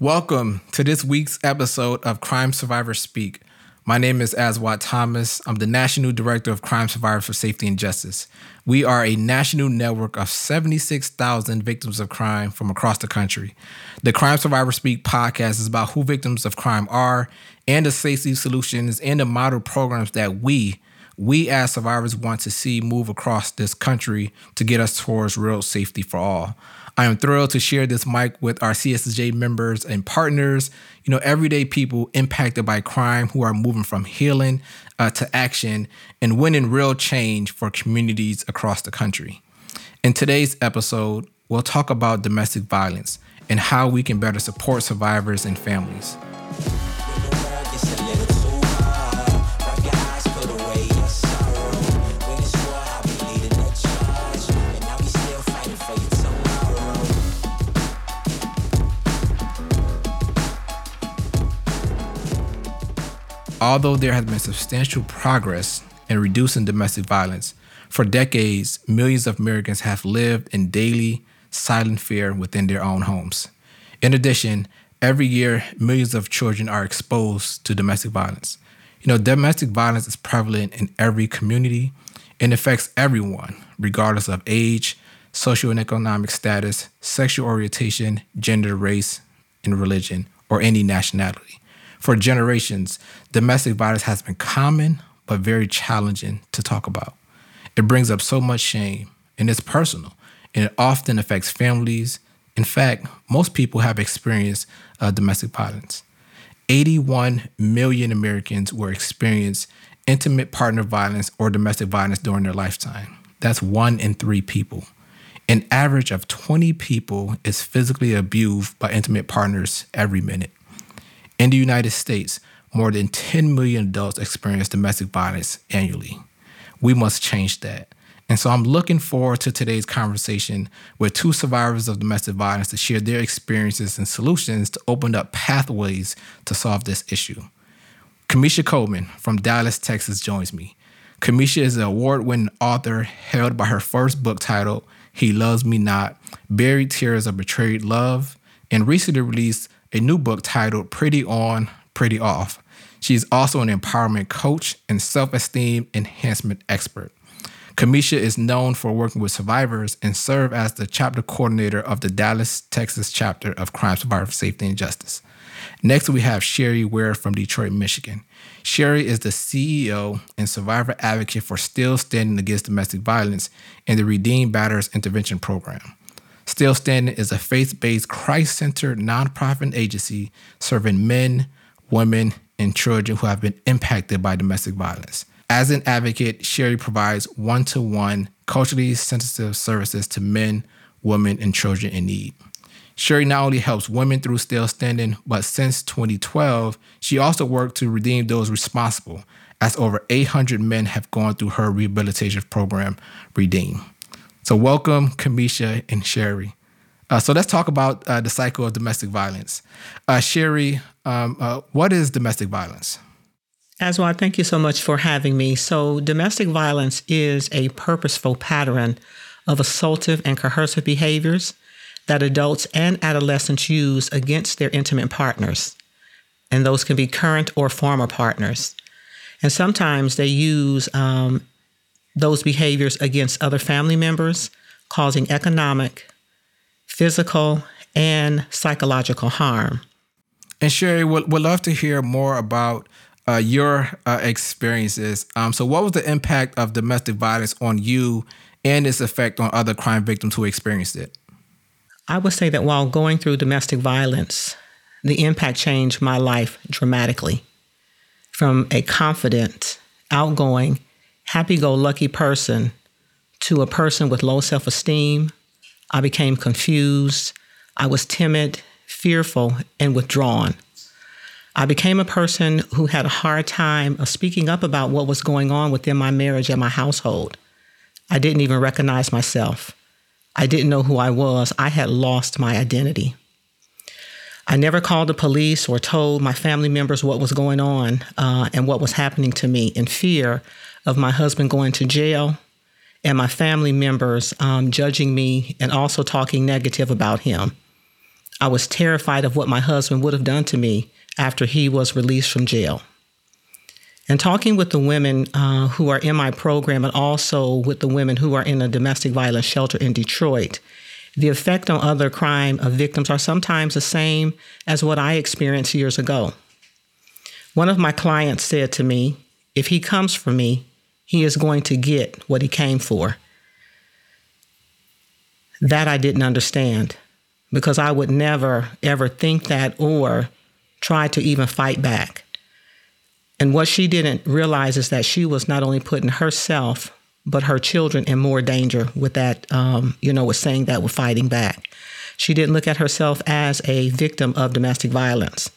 Welcome to this week's episode of Crime Survivors Speak. My name is Aswad Thomas. I'm the National Director of Crime Survivors for Safety and Justice. We are a national network of 76,000 victims of crime from across the country. The Crime Survivors Speak podcast is about who victims of crime are and the safety solutions and the model programs that we, we as survivors want to see move across this country to get us towards real safety for all. I am thrilled to share this mic with our CSJ members and partners, you know, everyday people impacted by crime who are moving from healing uh, to action and winning real change for communities across the country. In today's episode, we'll talk about domestic violence and how we can better support survivors and families. Although there has been substantial progress in reducing domestic violence, for decades, millions of Americans have lived in daily, silent fear within their own homes. In addition, every year, millions of children are exposed to domestic violence. You know, domestic violence is prevalent in every community and affects everyone, regardless of age, social and economic status, sexual orientation, gender, race, and religion, or any nationality. For generations, domestic violence has been common but very challenging to talk about. It brings up so much shame and it's personal, and it often affects families. In fact, most people have experienced uh, domestic violence. 81 million Americans will experience intimate partner violence or domestic violence during their lifetime. That's one in three people. An average of 20 people is physically abused by intimate partners every minute. In the United States, more than 10 million adults experience domestic violence annually. We must change that. And so I'm looking forward to today's conversation with two survivors of domestic violence to share their experiences and solutions to open up pathways to solve this issue. Kamisha Coleman from Dallas, Texas joins me. Kamisha is an award winning author held by her first book titled He Loves Me Not Buried Tears of Betrayed Love, and recently released a new book titled Pretty On, Pretty Off. She's also an empowerment coach and self esteem enhancement expert. Kamisha is known for working with survivors and serve as the chapter coordinator of the Dallas, Texas chapter of Crime Survivor Safety and Justice. Next, we have Sherry Ware from Detroit, Michigan. Sherry is the CEO and survivor advocate for Still Standing Against Domestic Violence and the Redeem Batterers Intervention Program. Still Standing is a faith based, Christ centered nonprofit agency serving men, women, and children who have been impacted by domestic violence. As an advocate, Sherry provides one to one culturally sensitive services to men, women, and children in need. Sherry not only helps women through Still Standing, but since 2012, she also worked to redeem those responsible, as over 800 men have gone through her rehabilitation program, Redeem. So, welcome, Kamisha and Sherry. Uh, so, let's talk about uh, the cycle of domestic violence. Uh, Sherry, um, uh, what is domestic violence? Aswad, thank you so much for having me. So, domestic violence is a purposeful pattern of assaultive and coercive behaviors that adults and adolescents use against their intimate partners. And those can be current or former partners. And sometimes they use um, those behaviors against other family members, causing economic, physical, and psychological harm. And Sherry, would would love to hear more about uh, your uh, experiences. Um, so, what was the impact of domestic violence on you and its effect on other crime victims who experienced it? I would say that while going through domestic violence, the impact changed my life dramatically. From a confident, outgoing, happy go lucky person to a person with low self esteem. I became confused. I was timid, fearful, and withdrawn. I became a person who had a hard time of speaking up about what was going on within my marriage and my household. I didn't even recognize myself. I didn't know who I was. I had lost my identity. I never called the police or told my family members what was going on uh, and what was happening to me in fear of my husband going to jail and my family members um, judging me and also talking negative about him. I was terrified of what my husband would have done to me after he was released from jail. And talking with the women uh, who are in my program and also with the women who are in a domestic violence shelter in Detroit, the effect on other crime victims are sometimes the same as what I experienced years ago. One of my clients said to me, If he comes for me, he is going to get what he came for. That I didn't understand because I would never, ever think that or try to even fight back. And what she didn't realize is that she was not only putting herself, but her children in more danger with that, um, you know, with saying that, with fighting back. She didn't look at herself as a victim of domestic violence.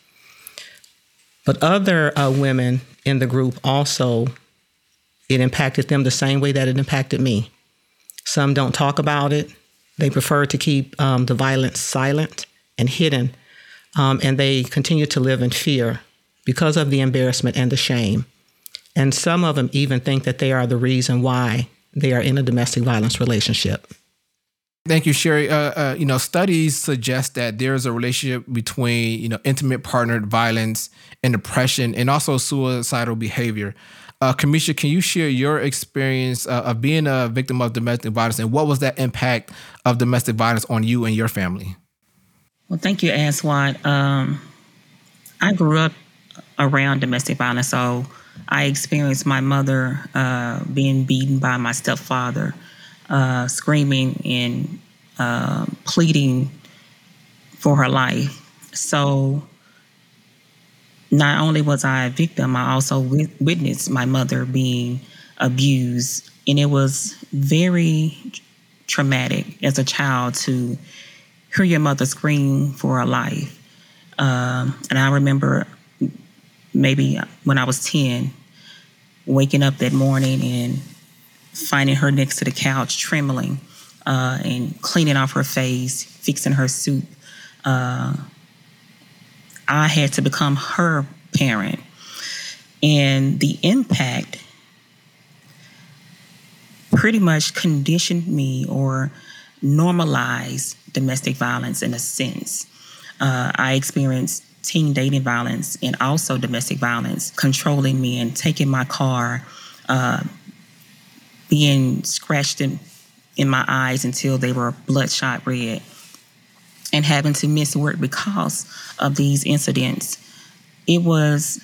But other uh, women in the group also, it impacted them the same way that it impacted me. Some don't talk about it. They prefer to keep um, the violence silent and hidden, um, and they continue to live in fear because of the embarrassment and the shame. And some of them even think that they are the reason why they are in a domestic violence relationship. Thank you, Sherry. Uh, uh, you know, studies suggest that there is a relationship between you know intimate partnered violence and depression, and also suicidal behavior. Uh, Kamisha, can you share your experience uh, of being a victim of domestic violence, and what was that impact of domestic violence on you and your family? Well, thank you, Aswad. Um, I grew up around domestic violence. So I experienced my mother uh, being beaten by my stepfather, uh, screaming and uh, pleading for her life. So not only was I a victim, I also witnessed my mother being abused. And it was very traumatic as a child to hear your mother scream for her life. Um, and I remember maybe when I was 10, waking up that morning and finding her next to the couch, trembling uh, and cleaning off her face, fixing her soup. Uh, I had to become her parent. And the impact pretty much conditioned me or normalized domestic violence in a sense. Uh, I experienced teen dating violence and also domestic violence controlling me and taking my car, uh, being scratched in, in my eyes until they were bloodshot red, and having to miss work because of these incidents. It was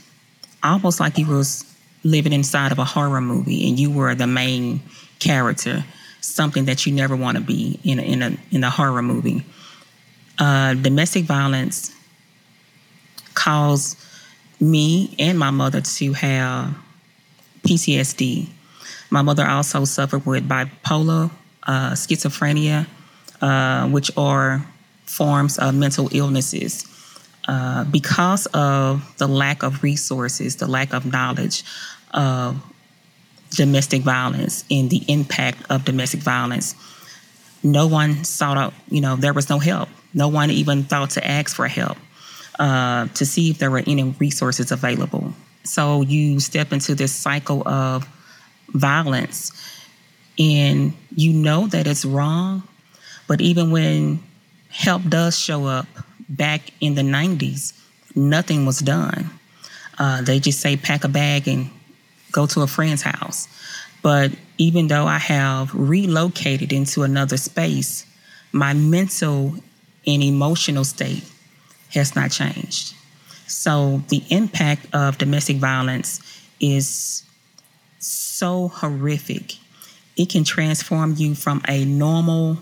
almost like you was living inside of a horror movie and you were the main character, something that you never want to be in a, in a in a horror movie. Uh, domestic violence caused me and my mother to have PTSD. My mother also suffered with bipolar, uh, schizophrenia, uh, which are forms of mental illnesses. Uh, because of the lack of resources, the lack of knowledge of domestic violence and the impact of domestic violence, no one sought out, you know, there was no help. No one even thought to ask for help uh, to see if there were any resources available. So you step into this cycle of violence and you know that it's wrong, but even when help does show up back in the 90s, nothing was done. Uh, they just say pack a bag and go to a friend's house. But even though I have relocated into another space, my mental and emotional state has not changed. So the impact of domestic violence is so horrific. It can transform you from a normal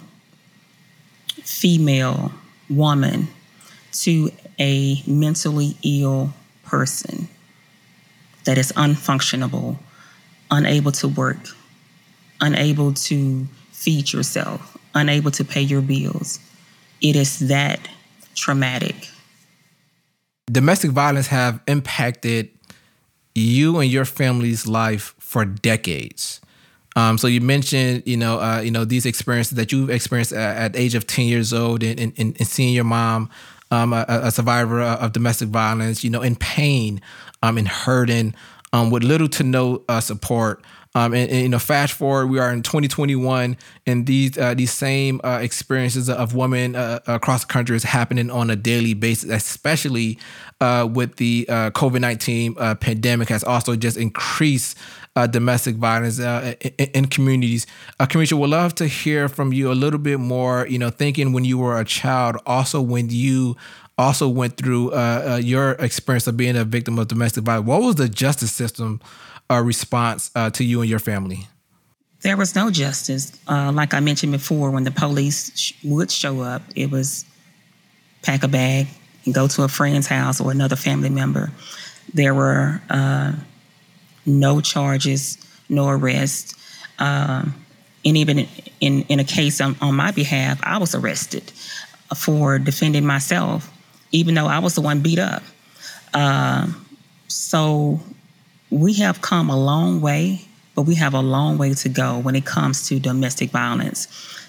female woman to a mentally ill person that is unfunctionable, unable to work, unable to feed yourself, unable to pay your bills. It is that traumatic domestic violence have impacted you and your family's life for decades. Um, so you mentioned, you know, uh, you know these experiences that you've experienced at, at the age of ten years old, and, and, and seeing your mom, um, a, a, survivor of domestic violence, you know, in pain, um, in hurting, um, with little to no uh, support. Um, and, and, you know, fast forward, we are in 2021, and these uh, these same uh, experiences of women uh, across the country is happening on a daily basis, especially uh, with the uh, COVID 19 uh, pandemic, has also just increased domestic violence in, in, communities. Uh, Kamisha, would love to hear from you a little bit more. You know, thinking when you were a child, also when you also went through your experience of being a victim of domestic violence. What was the justice system uh, response uh, to you and your family? There was no justice. Uh, like I mentioned before, when the police sh- would show up, it was pack a bag and go to a friend's house or another family member. There were uh, no charges, no arrest. and even in, in a case on, on my behalf, I was arrested for defending myself even though I was the one beat up. Uh, so we have come a long way, but we have a long way to go when it comes to domestic violence.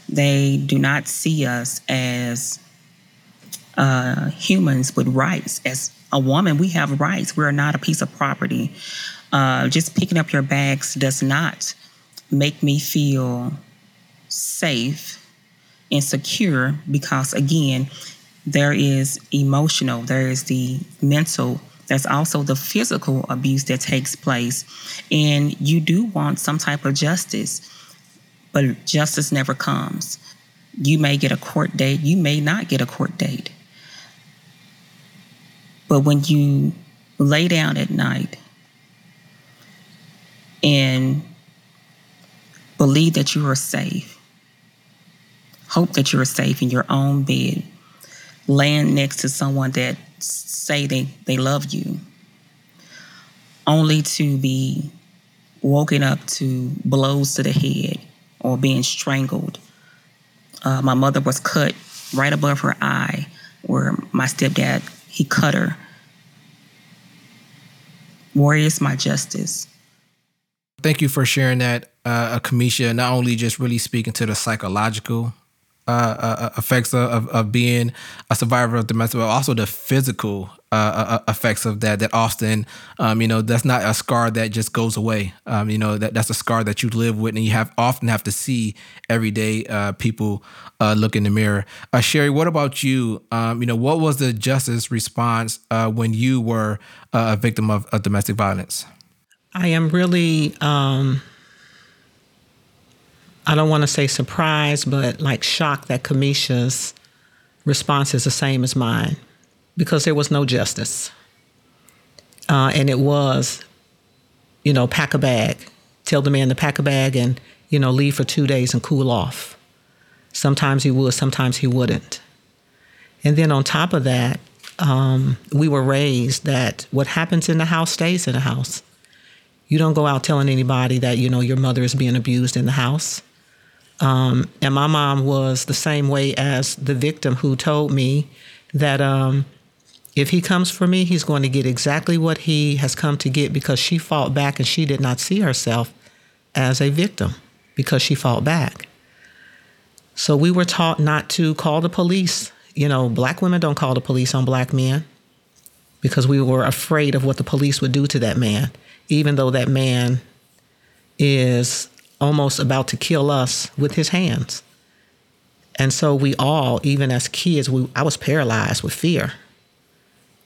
They do not see us as uh, humans with rights. As a woman, we have rights. We are not a piece of property. Uh, just picking up your bags does not make me feel safe and secure because, again, there is emotional, there is the mental, there's also the physical abuse that takes place. And you do want some type of justice, but justice never comes. You may get a court date, you may not get a court date. But when you lay down at night and believe that you are safe, hope that you are safe in your own bed, laying next to someone that say they, they love you, only to be woken up to blows to the head or being strangled. Uh, my mother was cut right above her eye, where my stepdad he cut her. Where is my justice? Thank you for sharing that, uh, Kamisha. Not only just really speaking to the psychological uh, uh, effects of, of being a survivor of domestic, but also the physical uh, uh, effects of that. That often, um, you know, that's not a scar that just goes away. Um, you know, that that's a scar that you live with, and you have often have to see every day. Uh, people uh, look in the mirror. Sherry, what about you? Um, you know, what was the justice response when you were a victim of, of, domestic violence? I am really. Um I don't want to say surprised, but like shocked that Kamisha's response is the same as mine because there was no justice. Uh, and it was, you know, pack a bag, tell the man to pack a bag and, you know, leave for two days and cool off. Sometimes he would, sometimes he wouldn't. And then on top of that, um, we were raised that what happens in the house stays in the house. You don't go out telling anybody that, you know, your mother is being abused in the house. Um, and my mom was the same way as the victim who told me that um, if he comes for me, he's going to get exactly what he has come to get because she fought back and she did not see herself as a victim because she fought back. So we were taught not to call the police. You know, black women don't call the police on black men because we were afraid of what the police would do to that man, even though that man is almost about to kill us with his hands. And so we all, even as kids, we, I was paralyzed with fear.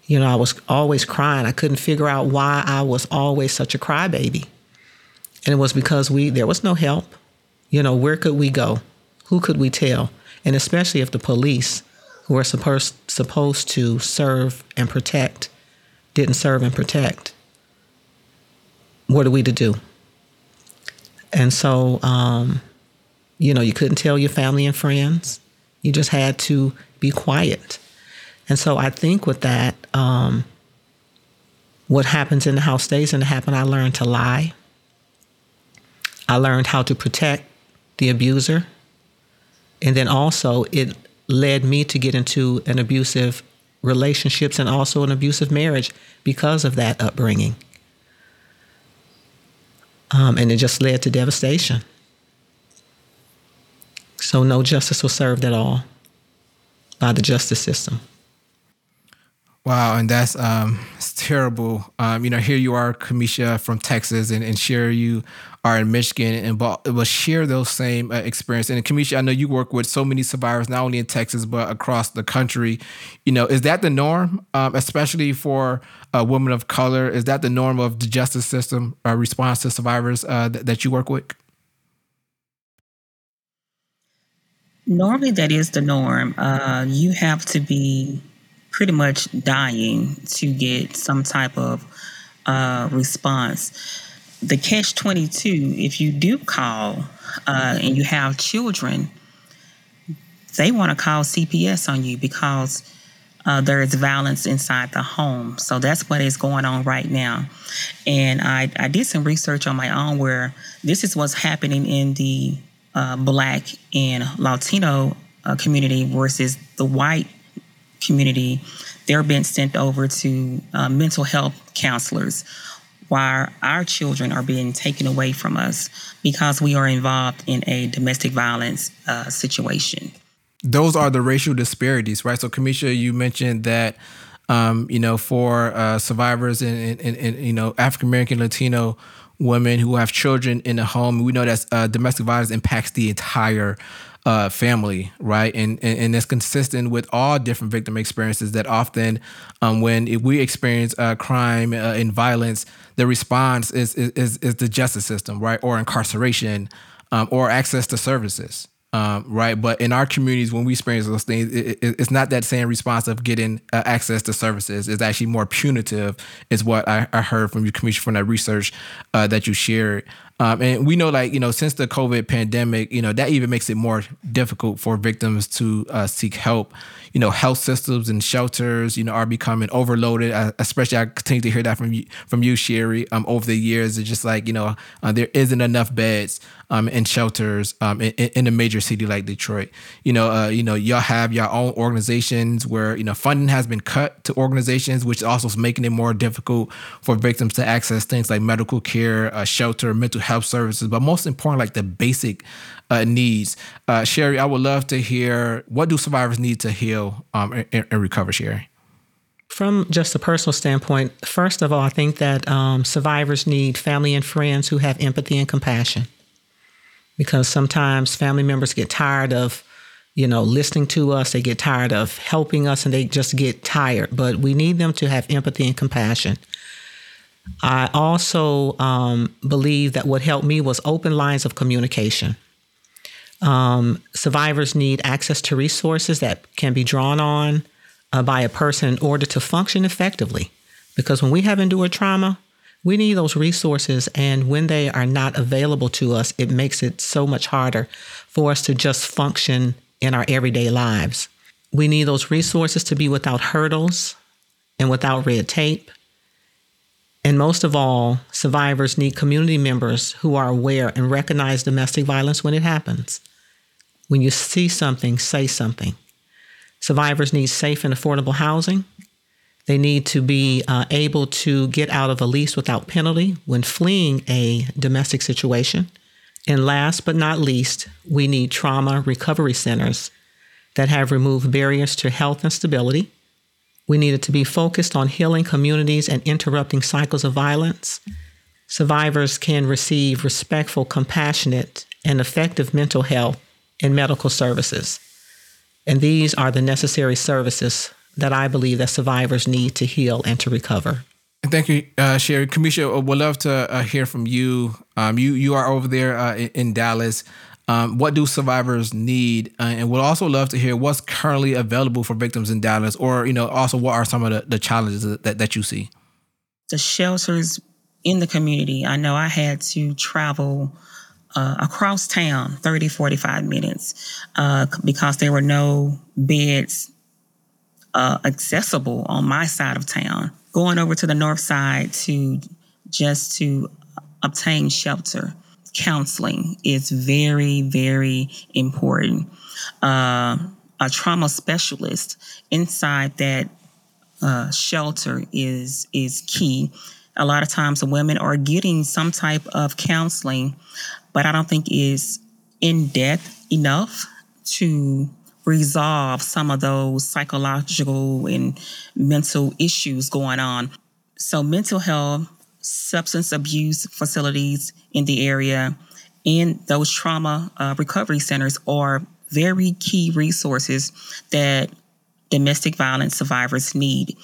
You know, I was always crying. I couldn't figure out why I was always such a crybaby. And it was because we there was no help. You know, where could we go? Who could we tell? And especially if the police, who are supposed supposed to serve and protect, didn't serve and protect. What are we to do? And so, um, you know, you couldn't tell your family and friends. You just had to be quiet. And so I think with that, um, what happens in the house stays in the house. I learned to lie. I learned how to protect the abuser. And then also, it led me to get into an abusive relationships and also an abusive marriage because of that upbringing. Um, and it just led to devastation. So no justice was served at all by the justice system. Wow, and that's um, it's terrible. Um, you know, here you are, Kamisha from Texas, and, and you are in Michigan, and but will share those same uh, experience. And Kamisha, I know you work with so many survivors, not only in Texas but across the country. You know, is that the norm, um, especially for uh, women of color? Is that the norm of the justice system uh, response to survivors uh, th- that you work with? Normally, that is the norm. Uh, you have to be pretty much dying to get some type of uh, response. The catch 22, if you do call uh, and you have children, they want to call CPS on you because uh, there is violence inside the home. So that's what is going on right now. And I, I did some research on my own where this is what's happening in the uh, Black and Latino uh, community versus the white community, they're being sent over to uh, mental health counselors while our children are being taken away from us because we are involved in a domestic violence uh, situation. Those are the racial disparities, right? So, Kamisha, you mentioned that. Um, you know, for uh, survivors and, you know African American, Latino women who have children in the home, we know that uh, domestic violence impacts the entire uh, family, right? And, and, and it's consistent with all different victim experiences that often, um, when we experience uh, crime uh, and violence, the response is, is is the justice system, right, or incarceration, um, or access to services, um, right? But in our communities, when we experience those things, it, it, it's not that same response of getting uh, access to services. It's actually more punitive, is what I, I heard from your commission from that research uh, that you shared. Um, and we know, like, you know, since the COVID pandemic, you know, that even makes it more difficult for victims to uh, seek help. You know, health systems and shelters, you know, are becoming overloaded. Especially, I continue to hear that from you, from you, Sherry. Um, over the years, it's just like you know, uh, there isn't enough beds um, in shelters um, in, in, a major city like Detroit. You know, uh, you know, y'all have your own organizations where you know funding has been cut to organizations, which also is making it more difficult for victims to access things like medical care, uh, shelter, mental health services, but most important, like the basic uh, needs. Uh, Sherry, I would love to hear what do survivors need to heal um, and, and recover, Sherry. From just a personal standpoint, first of all, I think that um, survivors need family and friends who have empathy and compassion because sometimes family members get tired of you know listening to us they get tired of helping us and they just get tired but we need them to have empathy and compassion i also um, believe that what helped me was open lines of communication um, survivors need access to resources that can be drawn on uh, by a person in order to function effectively because when we have endured trauma we need those resources. And when they are not available to us, it makes it so much harder for us to just function in our everyday lives. We need those resources to be without hurdles and without red tape. And most of all, survivors need community members who are aware and recognize domestic violence when it happens. When you see something, say something. Survivors need safe and affordable housing they need to be uh, able to get out of a lease without penalty when fleeing a domestic situation. And last but not least, we need trauma recovery centers that have removed barriers to health and stability. We needed to be focused on healing communities and interrupting cycles of violence. Survivors can receive respectful, compassionate, and effective mental health and medical services. And these are the necessary services that I believe that survivors need to heal and to recover. Thank you, uh, Sherry. Kamisha, would love to uh, hear from you. Um, you you are over there uh, in, Dallas. Um, what do survivors need? Uh, and we'd also love to hear what's currently available for victims in Dallas, or you know, also what are some of the, the challenges that, that you see? The shelters in the community. I know I had to travel uh, across town 30, 45 minutes uh, because there were no beds uh, accessible on my side of town. Going over to the north side to just to obtain shelter, counseling is very, very important. Uh, a trauma specialist inside that uh, shelter is is key. A lot of times, women are getting some type of counseling, but I don't think is in depth enough to resolve some of those psychological and mental issues going on. So, mental health, substance abuse facilities in the area, and those trauma uh, recovery centers are very key resources that domestic violence survivors need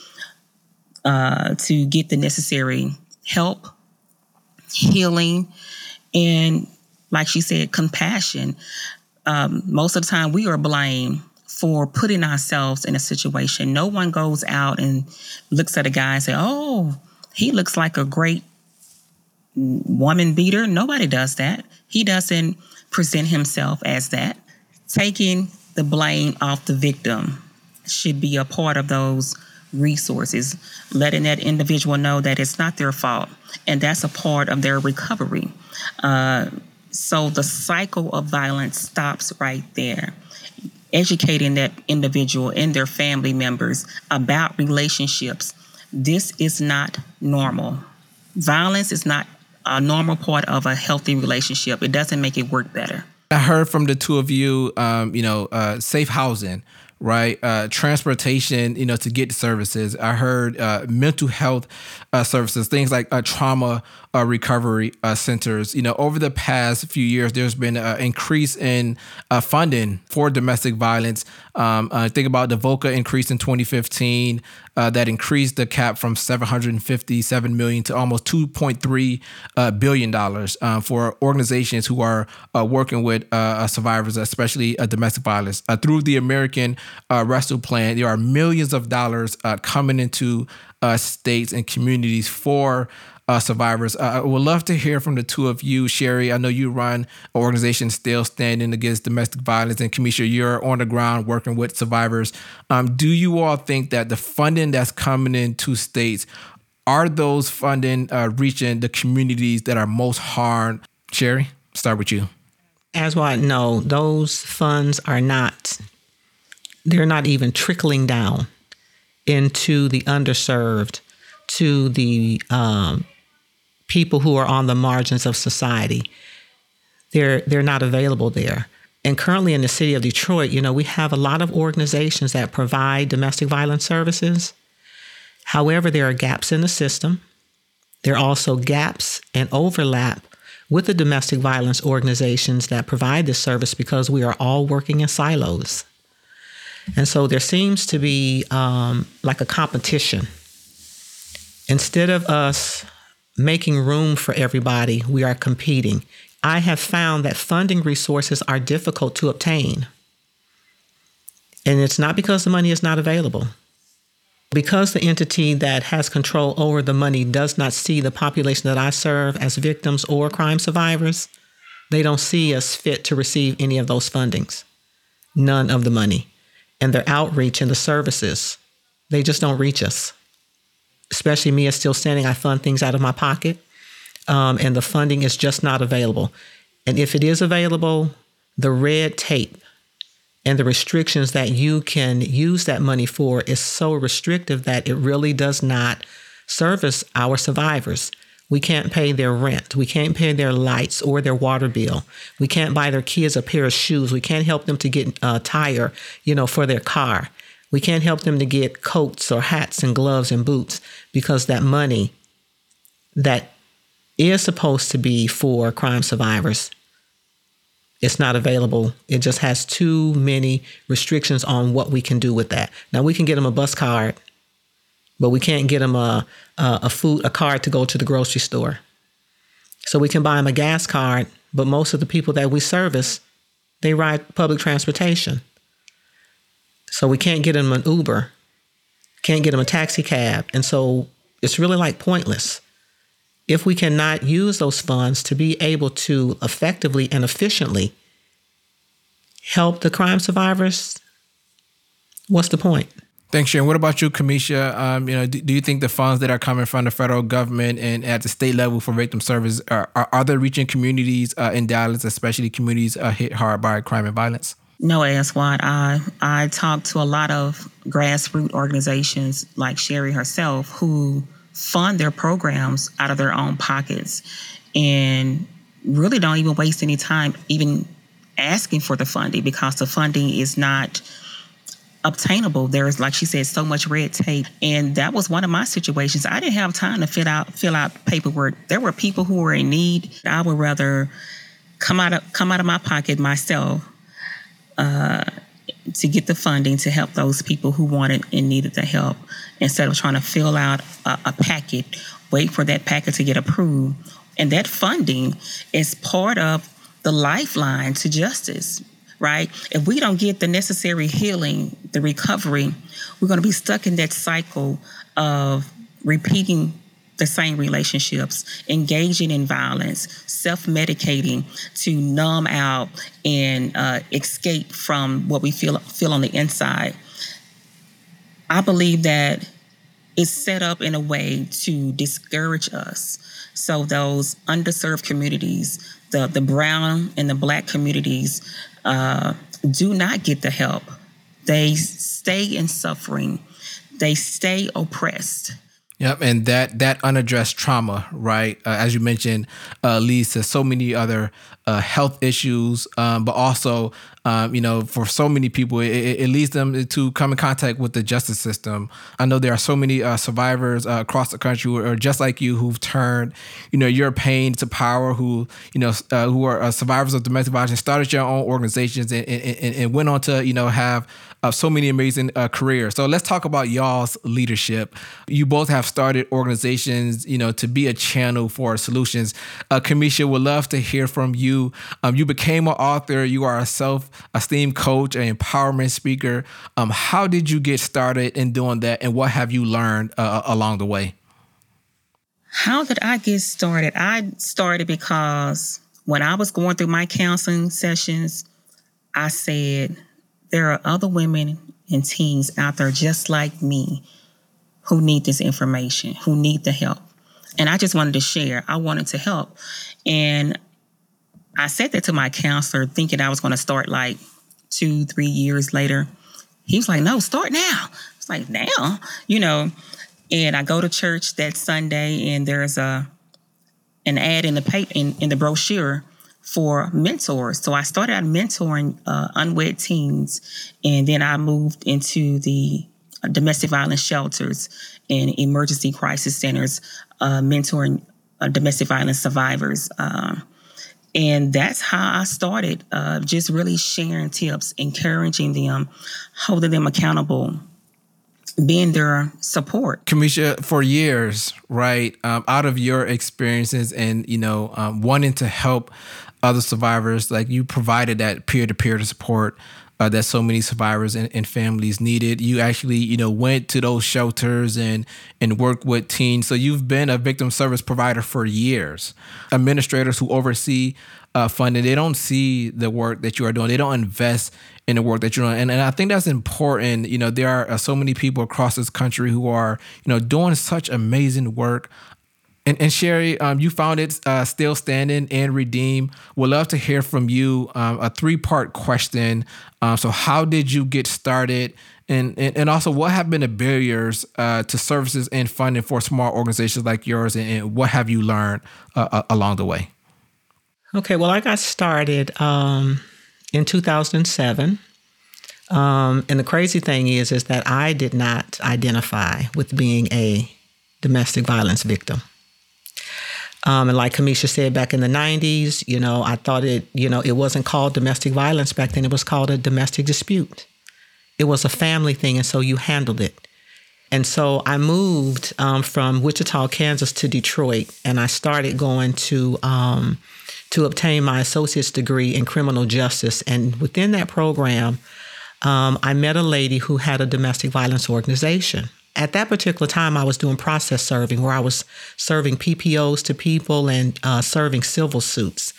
uh, to get the necessary help, healing, and like she said, compassion. Um, most of the time, we are blamed for putting ourselves in a situation. No one goes out and looks at a guy and say, "Oh, he looks like a great woman beater." Nobody does that. He doesn't present himself as that. Taking the blame off the victim should be a part of those resources, letting that individual know that it's not their fault and that's a part of their recovery. Uh, so the cycle of violence stops right there. Educating that individual and their family members about relationships. This is not normal. Violence is not a normal part of a healthy relationship. It doesn't make it work better. I heard from the two of you, um, you know, uh, safe housing right? Uh, transportation, you know, to get services. I heard uh, mental health uh, services, things like uh, trauma uh, recovery uh, centers. You know, over the past few years, there's been an increase in uh, funding for domestic violence. Um, uh, think about the VOCA increase in 2015 that increased the cap from 757 million to almost 2.3 billion dollars for organizations who are working with survivors, especially domestic violence. through the American Rescue Plan, there are millions of dollars coming into states and communities for uh, survivors. Uh, I would love to hear from the two of you, Sherry. I know you run an organization still standing against domestic violence, and Kamisha, you're on the ground working with survivors. Um, do you all think that the funding that's coming into states are those funding uh, reaching the communities that are most harmed? Sherry, start with you. Aswad? No, those funds are not. They're not even trickling down into the underserved, to the um, people who are on the margins of society. They're they're not available there. And currently in the city of Detroit, you know, we have a lot of organizations that provide domestic violence services. However, there are gaps in the system. There are also gaps and overlap with the domestic violence organizations that provide this service because we are all working in silos. And so there seems to be um, like a competition. Instead of us making room for everybody, we are competing. I have found that funding resources are difficult to obtain. And it's not because the money is not available. Because the entity that has control over the money does not see the population that I serve as victims or crime survivors, they don't see us fit to receive any of those fundings, none of the money. And their outreach and the services, they just don't reach us especially me as still standing, I fund things out of my pocket, um, and the funding is just not available. And if it is available, the red tape and the restrictions that you can use that money for is so restrictive that it really does not service our survivors. We can't pay their rent. We can't pay their lights or their water bill. We can't buy their kids a pair of shoes. We can't help them to get a tire, you know, for their car. We can't help them to get coats or hats and gloves and boots because that money that is supposed to be for crime survivors it's not available. It just has too many restrictions on what we can do with that. Now we can get them a bus card, but we can't get them a, a, a food a card to go to the grocery store. So we can buy them a gas card, but most of the people that we service, they ride public transportation. So we can't get them an Uber, can't get them a taxi cab. And so it's really like pointless. If we cannot use those funds to be able to effectively and efficiently help the crime survivors, what's the point? Thanks, Sharon. What about you, Kamisha? Um, you know, do, do, you think the funds that are coming from the federal government and at the state level for victim service are, are, are they reaching communities uh, in Dallas, especially communities uh, hit hard by crime and violence? No, Aswad. I I talk to a lot of grassroots organizations like Sherry herself who fund their programs out of their own pockets and really don't even waste any time even asking for the funding because the funding is not obtainable. There's, like she said, so much red tape, and that was one of my situations. I didn't have time to fill out fill out paperwork. There were people who were in need. I would rather come out of come out of my pocket myself uh, to get the funding to help those people who wanted and needed the help instead of trying to fill out a, a packet, wait for that packet to get approved, and that funding is part of the lifeline to justice right? If we don't get the necessary healing, the recovery, we're going to be stuck in that cycle of repeating the same relationships, engaging in violence, self medicating to numb out and uh, escape from what we feel feel on the inside. I believe that it's set up in a way to discourage us. So those underserved communities, the the brown and the black communities, uh, do not get the help. They stay in suffering. They stay oppressed. Yep, and that that unaddressed trauma, right, uh, as you mentioned, uh, leads to so many other uh, health issues, um, but also, um, you know, for so many people, it, it, leads them to come in contact with the justice system. I know there are so many uh, survivors uh, across the country who are just like you, who've turned, you know, your pain to power, who, you know, uh, who are survivors of domestic violence, started your own organizations, and, and, and went on to, you know, have so many amazing uh, careers. So let's talk about y'all's leadership. You both have started organizations, you know, to be a channel for solutions. Uh, Kamisha, would love to hear from you. Um, you became an author. You are a self-esteem coach, an empowerment speaker. Um, how did you get started in doing that, and what have you learned uh, along the way? How did I get started? I started because when I was going through my counseling sessions, I said, there are other women and teens out there just like me who need this information, who need the help. And I just wanted to share. I wanted to help. And I said that to my counselor, thinking I was going to start like two, three years later. He was like, no, start now. It's like, now, you know. And I go to church that Sunday, and there's a an ad in the paper in, in the brochure for mentors. So I started out mentoring uh, unwed teens, and then I moved into the domestic violence shelters and emergency crisis centers, uh, mentoring uh, domestic violence survivors. Um, and that's how I started, uh, just really sharing tips, encouraging them, holding them accountable, being their support. Kamisha, for years, right, um, out of your experiences and, you know, um, wanting to help other survivors. Like you provided that peer to peer support uh, that so many survivors and, and, families needed. You actually, you know, went to those shelters and and worked with teens. So you've been a victim service provider for years. Administrators who oversee uh, funding, they don't see the work that you are doing. They don't invest in the work that you're doing, and, and I think that's important. You know, there are uh, so many people across this country who are, you know, doing such amazing work and, and Sherry, um, you found it uh, still standing and redeem. Would love to hear from you. Um, a three part question. Um, so, how did you get started? And, and, and also, what have been the barriers uh, to services and funding for small organizations like yours? And, and what have you learned uh, uh along the way? Okay, well, I got started um, in 2007. Um, and the crazy thing is, is that I did not identify with being a domestic violence victim. Um, and like Kamisha said back in the 90s, you know, I thought it, you know, it wasn't called domestic violence back then. It was called a domestic dispute. It was a family thing, and so you handled it. And so I moved um, from Wichita, Kansas to Detroit, and I started going to um, to obtain my associate's degree in criminal justice. And within that program, um, I met a lady who had a domestic violence organization at that particular time, I was doing process serving where I was serving PPOs to people and uh, serving civil suits.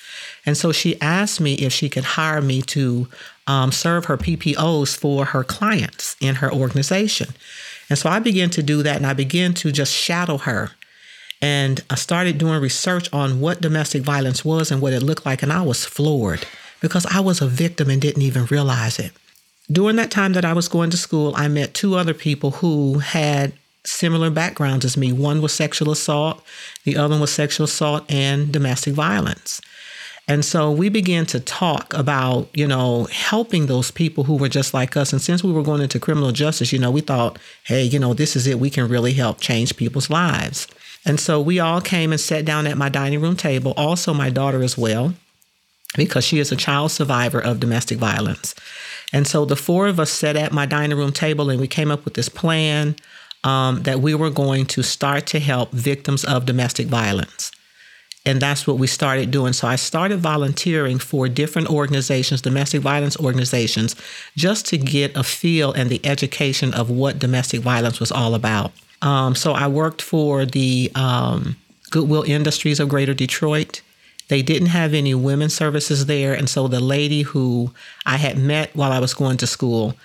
And so she asked me if she could hire me to um, serve her PPOs for her clients in her organization. And so I began to do that and I began to just shadow her. And I started doing research on what domestic violence was and what it looked like. And I was floored because I was a victim and didn't even realize it. During that time that I was going to school, I met two other people who had similar backgrounds as me. One was sexual assault, the other was sexual assault and domestic violence. And so we began to talk about, you know, helping those people who were just like us. And since we were going into criminal justice, you know, we thought, hey, you know, this is it. We can really help change people's lives. And so we all came and sat down at my dining room table, also my daughter as well, because she is a child survivor of domestic violence. And so the four of us sat at my dining room table and we came up with this plan um, that we were going to start to help victims of domestic violence. And that's what we started doing. So I started volunteering for different organizations, domestic violence organizations, just to get a feel and the education of what domestic violence was all about. Um, so I worked for the um, Goodwill Industries of Greater Detroit. They didn't have any women's services there. And so the lady who I had met while I was going to school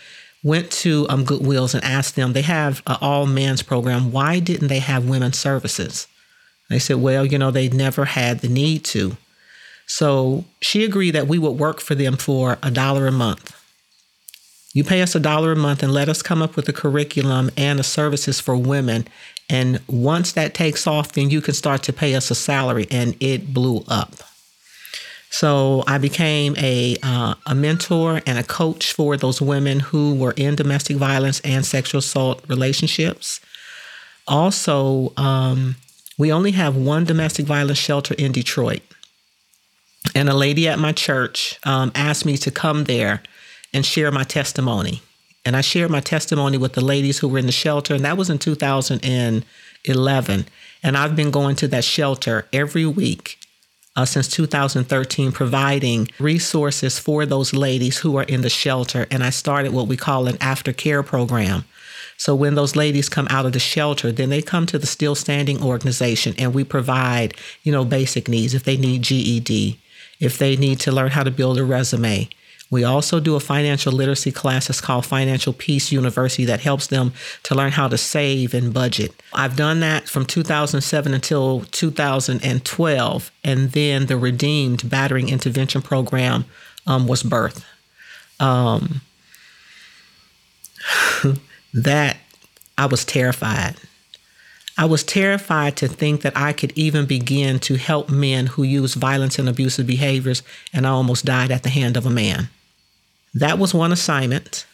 went to um, Goodwill's and asked them, they have an all men's program. Why didn't they have women's services? They said, well, you know, they never had the need to. So she agreed that we would work for them for a dollar a month. You pay us a dollar a month and let us come up with a curriculum and the services for women. And once that takes off, then you can start to pay us a salary. And it blew up. So I became a, uh, a mentor and a coach for those women who were in domestic violence and sexual assault relationships. Also, um, we only have one domestic violence shelter in Detroit. And a lady at my church um, asked me to come there and share my testimony. And I shared my testimony with the ladies who were in the shelter, and that was in 2011. And I've been going to that shelter every week uh, since 2013, providing resources for those ladies who are in the shelter. And I started what we call an aftercare program. So when those ladies come out of the shelter, then they come to the Still Standing organization and we provide, you know, basic needs if they need GED, if they need to learn how to build a resume. We also do a financial literacy class that's called Financial Peace University that helps them to learn how to save and budget. I've done that from 2007 until 2012. And then the Redeemed Battering Intervention Program um, was birthed. Um, that I was terrified. I was terrified to think that I could even begin to help men who use violence and abusive behaviors, and I almost died at the hand of a man. That was one assignment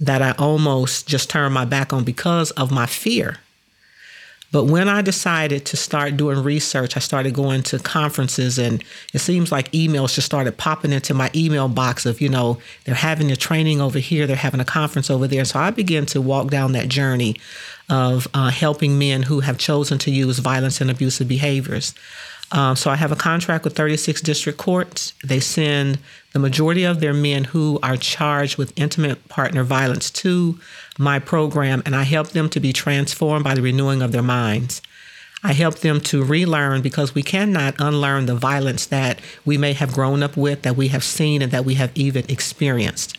that I almost just turned my back on because of my fear. But when I decided to start doing research, I started going to conferences, and it seems like emails just started popping into my email box of, you know, they're having a training over here, they're having a conference over there. So I began to walk down that journey of uh, helping men who have chosen to use violence and abusive behaviors. Um, so I have a contract with 36 district courts. They send the majority of their men who are charged with intimate partner violence to my program, and I help them to be transformed by the renewing of their minds. I help them to relearn because we cannot unlearn the violence that we may have grown up with, that we have seen, and that we have even experienced.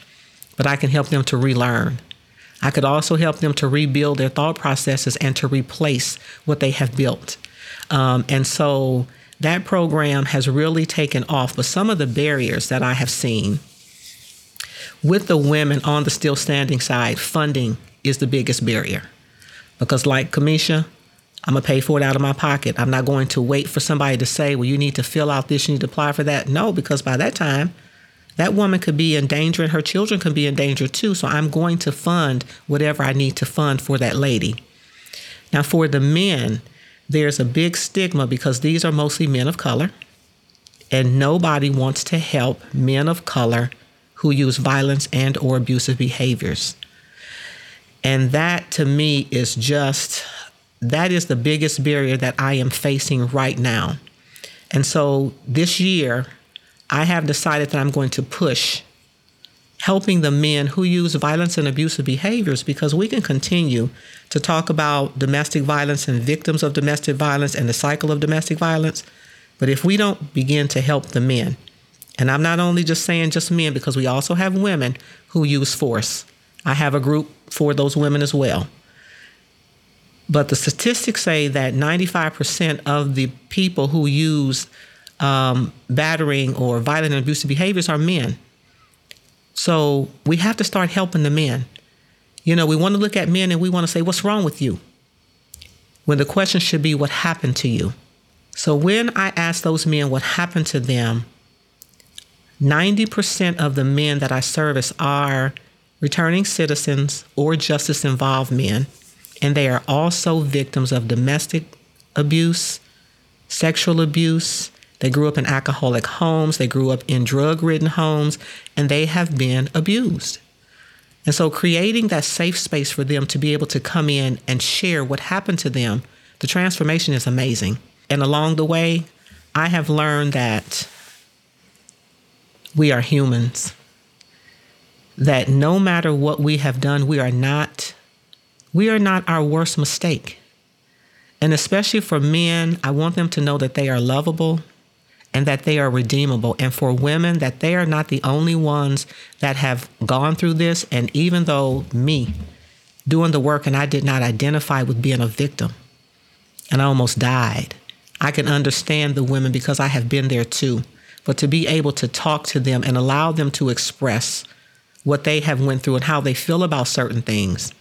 But I can help them to relearn. I could also help them to rebuild their thought processes and to replace what they have built. Um, and so that program has really taken off. But some of the barriers that I have seen with the women on the still standing side, funding is the biggest barrier. Because, like Kamisha, I'm gonna pay for it out of my pocket. I'm not going to wait for somebody to say, well, you need to fill out this, you need to apply for that. No, because by that time, that woman could be in danger and her children could be in danger too. So I'm going to fund whatever I need to fund for that lady. Now, for the men, there's a big stigma because these are mostly men of color, and nobody wants to help men of color who use violence and or abusive behaviors. And that to me is just that is the biggest barrier that I am facing right now. And so this year, I have decided that I'm going to push helping the men who use violence and abusive behaviors because we can continue to talk about domestic violence and victims of domestic violence and the cycle of domestic violence. But if we don't begin to help the men, and I'm not only just saying just men, because we also have women who use force. I have a group for those women as well. But the statistics say that 95% of the people who use um, battering or violent and abusive behaviors are men. So we have to start helping the men. You know, we want to look at men and we want to say, What's wrong with you? When the question should be, What happened to you? So when I ask those men what happened to them, 90% of the men that I service are returning citizens or justice involved men, and they are also victims of domestic abuse, sexual abuse. They grew up in alcoholic homes, they grew up in drug ridden homes, and they have been abused. And so, creating that safe space for them to be able to come in and share what happened to them, the transformation is amazing. And along the way, I have learned that we are humans that no matter what we have done, we are not we are not our worst mistake. And especially for men, I want them to know that they are lovable and that they are redeemable. And for women, that they are not the only ones that have gone through this. And even though me doing the work and I did not identify with being a victim and I almost died, I can understand the women because I have been there too. But to be able to talk to them and allow them to express what they have went through and how they feel about certain things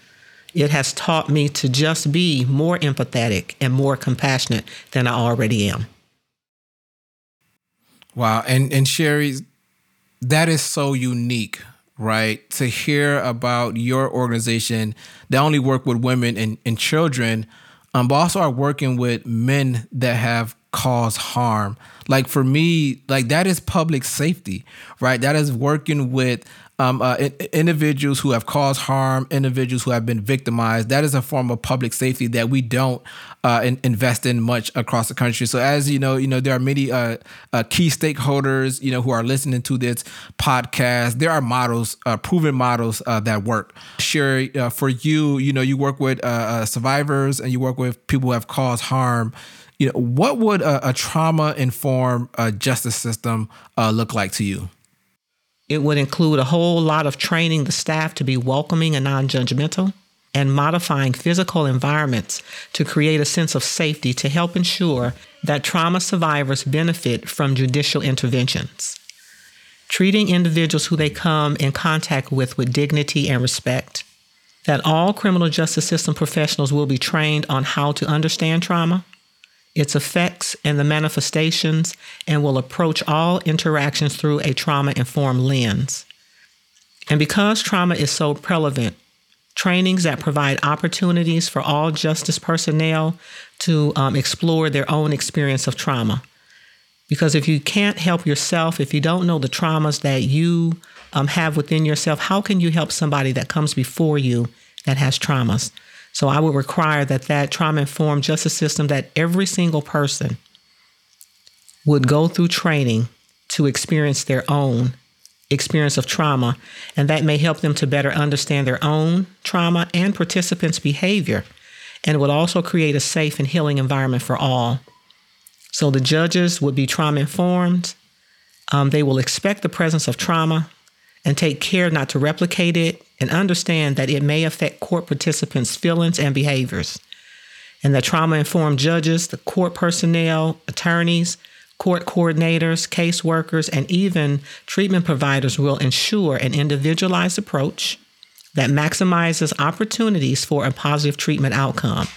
it has taught me to just be more empathetic and more compassionate than i already am wow and and sherry that is so unique right? To hear about your organization that only work with women and, and children um, but also are working with men that have caused harm. Like for me like that is public safety right? That is working with um, uh, individuals who have caused harm, individuals who have been victimized. That is a form of public safety that we don't uh, in, invest in much across the country. So, as you know, you know there are many uh, uh key stakeholders, you know, who are listening to this podcast. There are models, uh, proven models uh, that work. Sure, for you, you know, you work with survivors and you work with people who have caused harm you know what would a, a trauma informed uh, justice system uh, look like to you it would include a whole lot of training the staff to be welcoming and non judgmental, and modifying physical environments to create a sense of safety to help ensure that trauma survivors benefit from judicial interventions. Treating individuals who they come in contact with with dignity and respect. That all criminal justice system professionals will be trained on how to understand trauma its effects and the manifestations, and will approach all interactions through a trauma informed lens. And because trauma is so prevalent, trainings that provide opportunities for all justice personnel to um, explore their own experience of trauma. Because if you can't help yourself, if you don't know the traumas that you um, have within yourself, how can you help somebody that comes before you that has traumas? So I would require that that trauma informed justice system that every single person would go through training to experience their own experience of trauma, and that may help them to better understand their own trauma and participants' behavior, and would also create a safe and healing environment for all. So the judges would be trauma informed. Um, they will expect the presence of trauma and take care not to replicate it and understand that it may affect court participants' feelings and behaviors. And that trauma informed judges, the court personnel, attorneys, court coordinators, caseworkers, and even treatment providers will ensure an individualized approach that maximizes opportunities for a positive treatment outcome.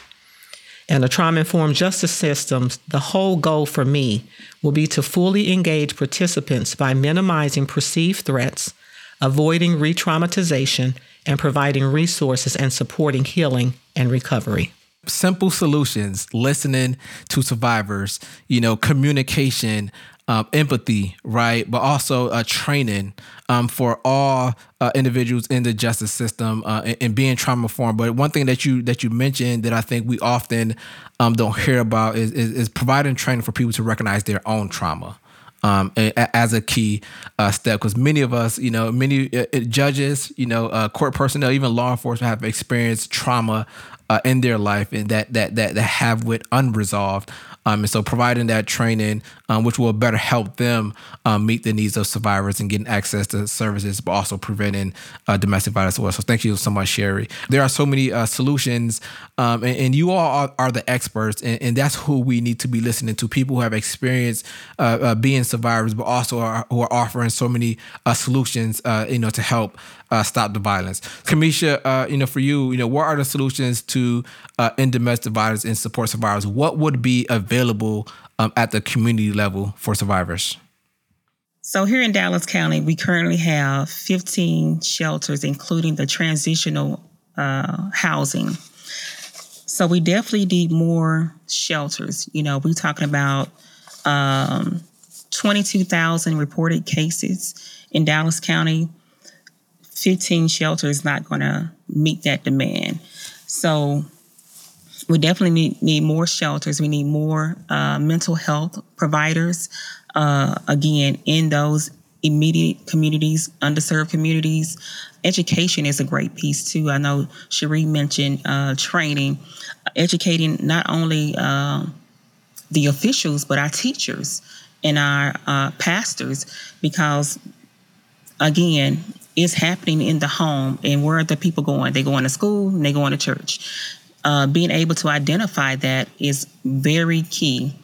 And the trauma informed justice systems, the whole goal for me will be to fully engage participants by minimizing perceived threats avoiding re traumatization, and providing resources and supporting healing and recovery. Simple solutions, listening to survivors, you know, communication, um, empathy, right? But also uh, training um, for all uh, individuals in the justice system uh, and, and, being trauma informed. But one thing that you that you mentioned that I think we often um, don't hear about is, is, is providing training for people to recognize their own trauma um, as a key uh, step. Because many of us, you know, many uh, uh, judges, you know, uh, court personnel, even law enforcement have experienced trauma uh, in their life and that that that that have with unresolved um, and so providing that training, um, which will better help them um, meet the needs of survivors and getting access to services, but also preventing uh, domestic violence as well. So thank you so much, Sherry. There are so many uh, solutions, um, and, and, you all are, are the experts, and, and, that's who we need to be listening to. People who have experienced uh, uh being survivors, but also are, who are offering so many uh, solutions, uh, you know, to help uh, stop the violence. Kamisha, uh, you know, for you, you know, what are the solutions to uh, end domestic violence and support survivors? What would be available um, at the community level for survivors? So here in Dallas County, we currently have 15 shelters, including the transitional uh, housing. So we definitely need more shelters. You know, we're talking about um, 22,000 reported cases in Dallas County. 15 shelters not going to meet that demand. So we definitely need, need more shelters. We need more uh, mental health providers, uh, again, in those immediate communities, underserved communities. Education is a great piece too. I know Sherry mentioned uh, training, educating not only uh, the officials, but our teachers and our uh, pastors, because again, it's happening in the home. And where are the people going? They going to school and they going to church. Uh, being able to identify that is very key.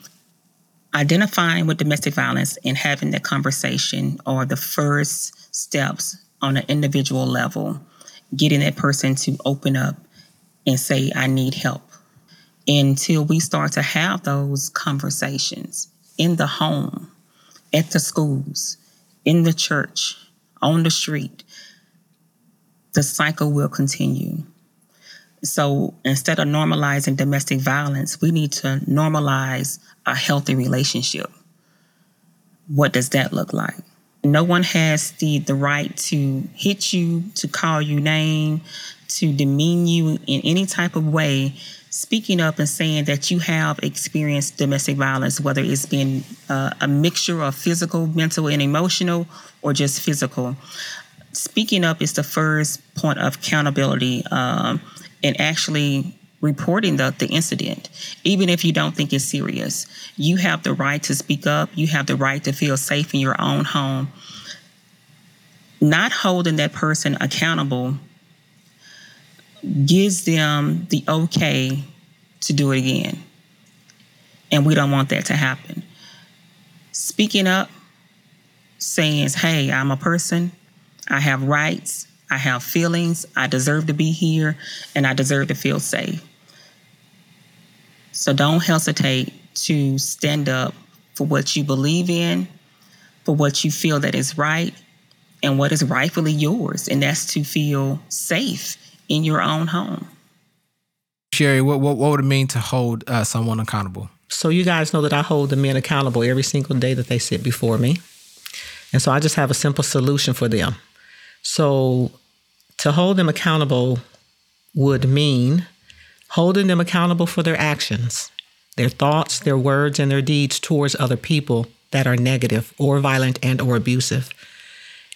Identifying with domestic violence and having that conversation are the first steps on an individual level, getting that person to open up and say, I need help. Until we start to have those conversations in the home, at the schools, in the church, on the street, the cycle will continue. So instead of normalizing domestic violence, we need to normalize a healthy relationship. What does that look like? No one has the, the right to hit you, to call you name, to demean you in any type of way. Speaking up and saying that you have experienced domestic violence, whether it's been uh, a mixture of physical, mental, and emotional, or just physical. Speaking up is the first point of accountability. Um, and actually reporting the, the incident, even if you don't think it's serious. You have the right to speak up, you have the right to feel safe in your own home. Not holding that person accountable gives them the okay to do it again. And we don't want that to happen. Speaking up, saying, hey, I'm a person, I have rights, I have feelings. I deserve to be here and I deserve to feel safe. So don't hesitate to stand up for what you believe in, for what you feel that is right, and what is rightfully yours. And that's to feel safe in your own home. Sherry, what, what, what would it mean to hold uh, someone accountable? So, you guys know that I hold the men accountable every single day that they sit before me. And so I just have a simple solution for them. So, to hold them accountable would mean holding them accountable for their actions, their thoughts, their words, and their deeds towards other people that are negative or violent and or abusive.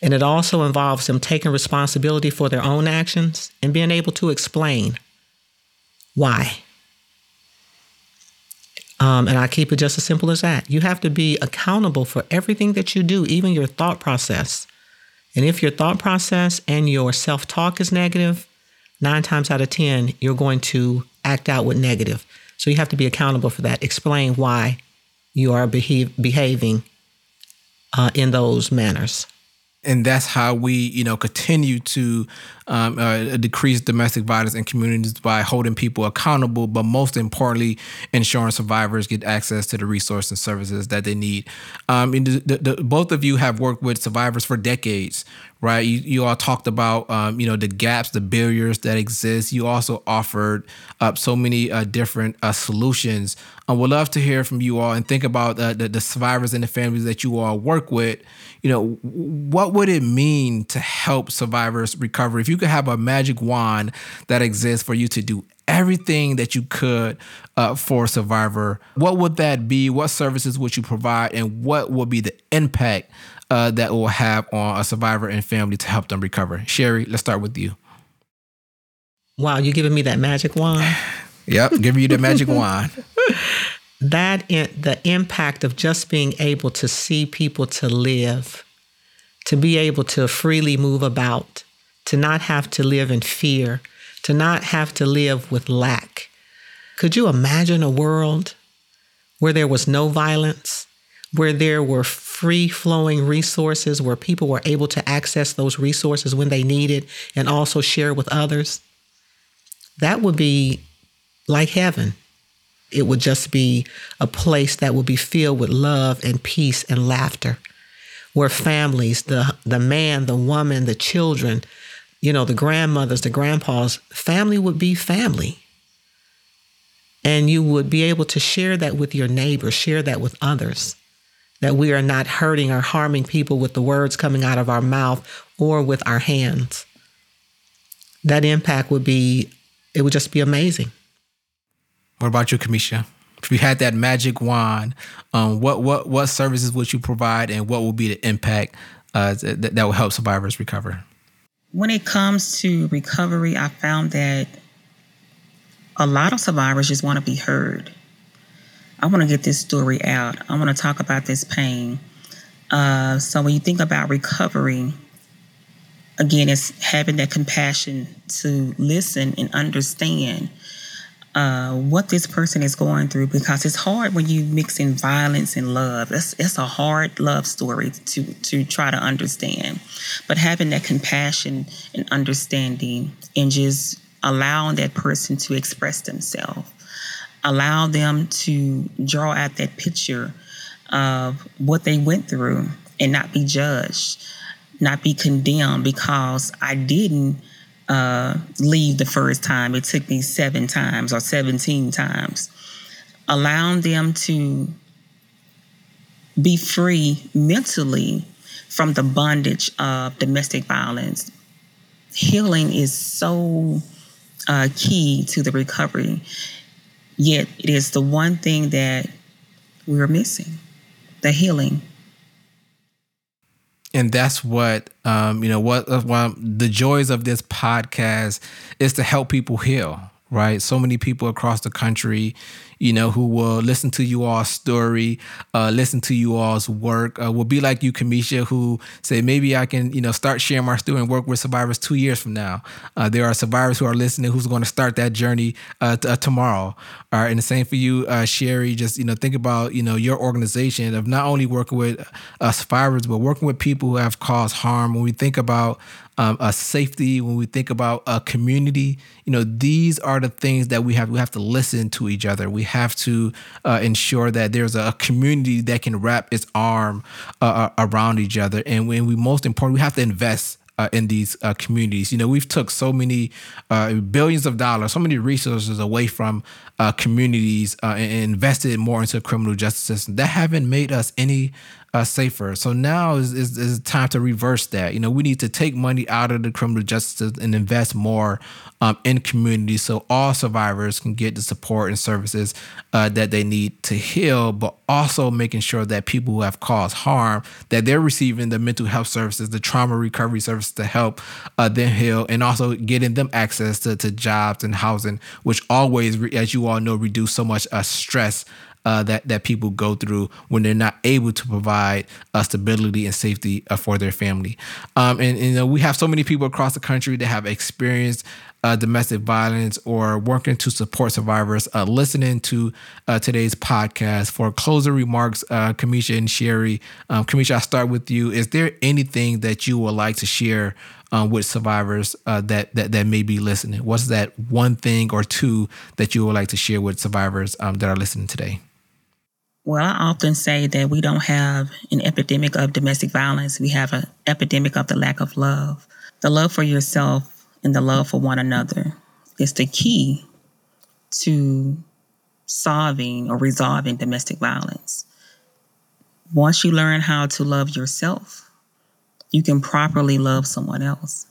And it also involves them taking responsibility for their own actions and being able to explain why. Um, and I keep it just as simple as that. You have to be accountable for everything that you do, even your thought process. And if your thought process and your self talk is negative, nine times out of 10, you're going to act out with negative. So you have to be accountable for that. Explain why you are behave, behaving uh, in those manners and that's how we you know continue to um, uh, decrease domestic violence in communities by holding people accountable but most importantly ensuring survivors get access to the resources and services that they need. Um, the, the, the, both of you have worked with survivors for decades right? You, you all talked about um, you know the gaps the barriers that exist. You also offered up so many uh, different uh, solutions. I would love to hear from you all and think about uh, the, the survivors and the families that you all work with. You know, what would it mean to help survivors recover? If you could have a magic wand that exists for you to do everything that you could uh, for a survivor, what would that be? What services would you provide? And what would be the impact uh, that will have on a survivor and family to help them recover? Sherry, let's start with you. Wow, you're giving me that magic wand? yep, giving you the magic wand. that in, the impact of just being able to see people to live, to be able to freely move about, to not have to live in fear, to not have to live with lack. Could you imagine a world where there was no violence, where there were free flowing resources, where people were able to access those resources when they needed and also share with others? That would be like heaven. It would just be a place that would be filled with love and peace and laughter. where families, the the man, the woman, the children, you know, the grandmothers, the grandpas, family would be family. And you would be able to share that with your neighbors, share that with others. That we are not hurting or harming people with the words coming out of our mouth or with our hands. That impact would be, it would just be amazing. What about you, Kamisha? If you had that magic wand, um, what what what services would you provide, and what would be the impact uh, that, that will help survivors recover? When it comes to recovery, I found that a lot of survivors just want to be heard. I want to get this story out. I want to talk about this pain. Uh, so when you think about recovery, again, it's having that compassion to listen and understand uh, what this person is going through because it's hard when you mix in violence and love. It's, it's a hard love story to, to try to understand. But having that compassion and understanding and just allowing that person to express themselves, allow them to draw out that picture of what they went through and not be judged, not be condemned because I didn't uh, leave the first time. It took me seven times or 17 times. Allowing them to be free mentally from the bondage of domestic violence. Healing is so uh, key to the recovery, yet it is the one thing that we're missing the healing and that's what um, you know what, what the joys of this podcast is to help people heal right so many people across the country you know, who will listen to you all's story, uh, listen to you all's work, uh, will be like you, Kamisha, who say, maybe I can, you know, start sharing my story and work with survivors two years from now. Uh, there are survivors who are listening who's going to start that journey uh, t- uh, tomorrow. All right. And the same for you, uh, Sherry, just, you know, think about, you know, your organization of not only working with survivors, but working with people who have caused harm. When we think about um, a safety, when we think about a community, you know, these are the things that we have. We have to listen to each other. We have to uh, ensure that there's a community that can wrap its arm uh, uh, around each other. And when we most important, we have to invest uh, in these uh, communities. You know, we've took so many uh, billions of dollars, so many resources away from uh, communities and invested more into criminal justice system that haven't made us any uh, safer. So now is, is, is time to reverse that. You know, we need to take money out of the criminal justice and invest more um, in communities so all survivors can get the support and services uh, that they need to heal, but also making sure that people who have caused harm that they're receiving the mental health services, the trauma recovery services to help uh, them heal, and also getting them access to, to jobs and housing, which always, as you all know, reduce so much uh, stress uh, that that people go through when they're not able to provide uh, stability and safety uh, for their family. Um, and, and, you know, we have so many people across the country that have experienced uh, domestic violence or working to support survivors. Uh, listening to uh, today's podcast for closing remarks, Kamisha and Sherry. Um, Kamisha, I'll start with you. Is there anything that you would like to share? Uh, with survivors uh, that, that that may be listening? What's that one thing or two that you would like to share with survivors um, that are listening today? Well, I often say that we don't have an epidemic of domestic violence. We have an epidemic of the lack of love. The love for yourself and the love for one another is the key to solving or resolving domestic violence. Once you learn how to love yourself, you can properly love someone else.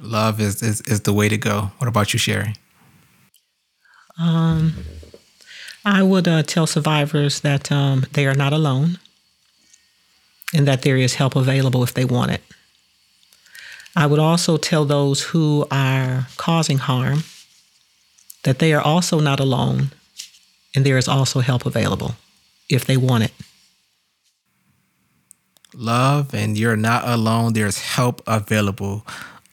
Love is, is, is the way to go. What about you, Sherry? Um, I would uh, tell survivors that um, they are not alone and that there is help available if they want it. I would also tell those who are causing harm that they are also not alone and there is also help available if they want it. Love, and you're not alone. There's help available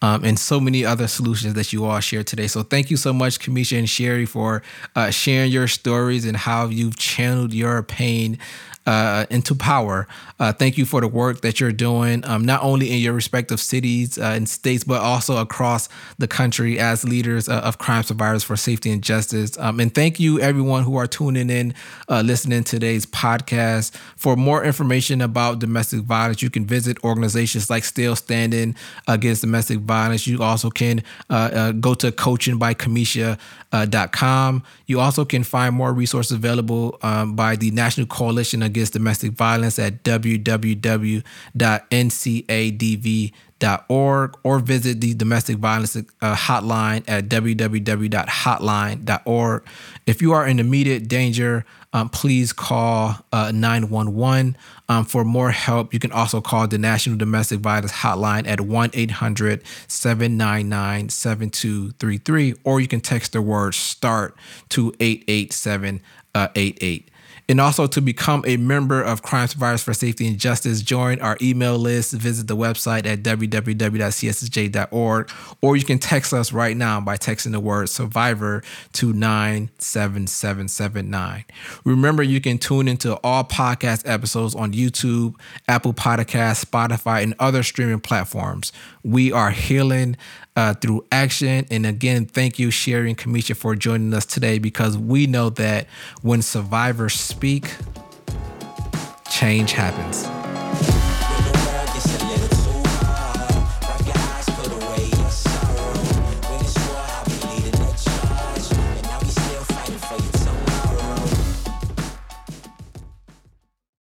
um, and so many other solutions that you all shared today. So thank you so much, Kamisha and Sherry, for uh, sharing your stories and how you've channeled your pain uh, into power. Uh, thank you for the work that you're doing, um, not only in your respective cities uh, and states, but also across the country as leaders uh, of crime survivors for safety and justice. Um, and thank you, everyone who are tuning in, uh, listening to today's podcast. For more information about domestic violence, you can visit organizations like Still Standing Against Domestic Violence. You also can uh, go to coachingbykamisha.com. you also can find more resources available um, by the National Coalition Against Domestic Violence at www.ncadv.org or visit the domestic violence uh, hotline at www.hotline.org. If you are in immediate danger, um, please call uh, 911 um, for more help. You can also call the National Domestic Violence Hotline at 1 800 799 7233, or you can text the word START to 88788. And also to become a member of Crime Survivors for Safety and Justice, join our email list, visit the website at www.cssj.org, or you can text us right now by texting the word survivor to 97779. Remember, you can tune into all podcast episodes on YouTube, Apple Podcasts, Spotify, and other streaming platforms. We are healing uh, through action. And again, thank you, Sherry and Kamisha, for joining us today because we know that when survivors speak, change happens.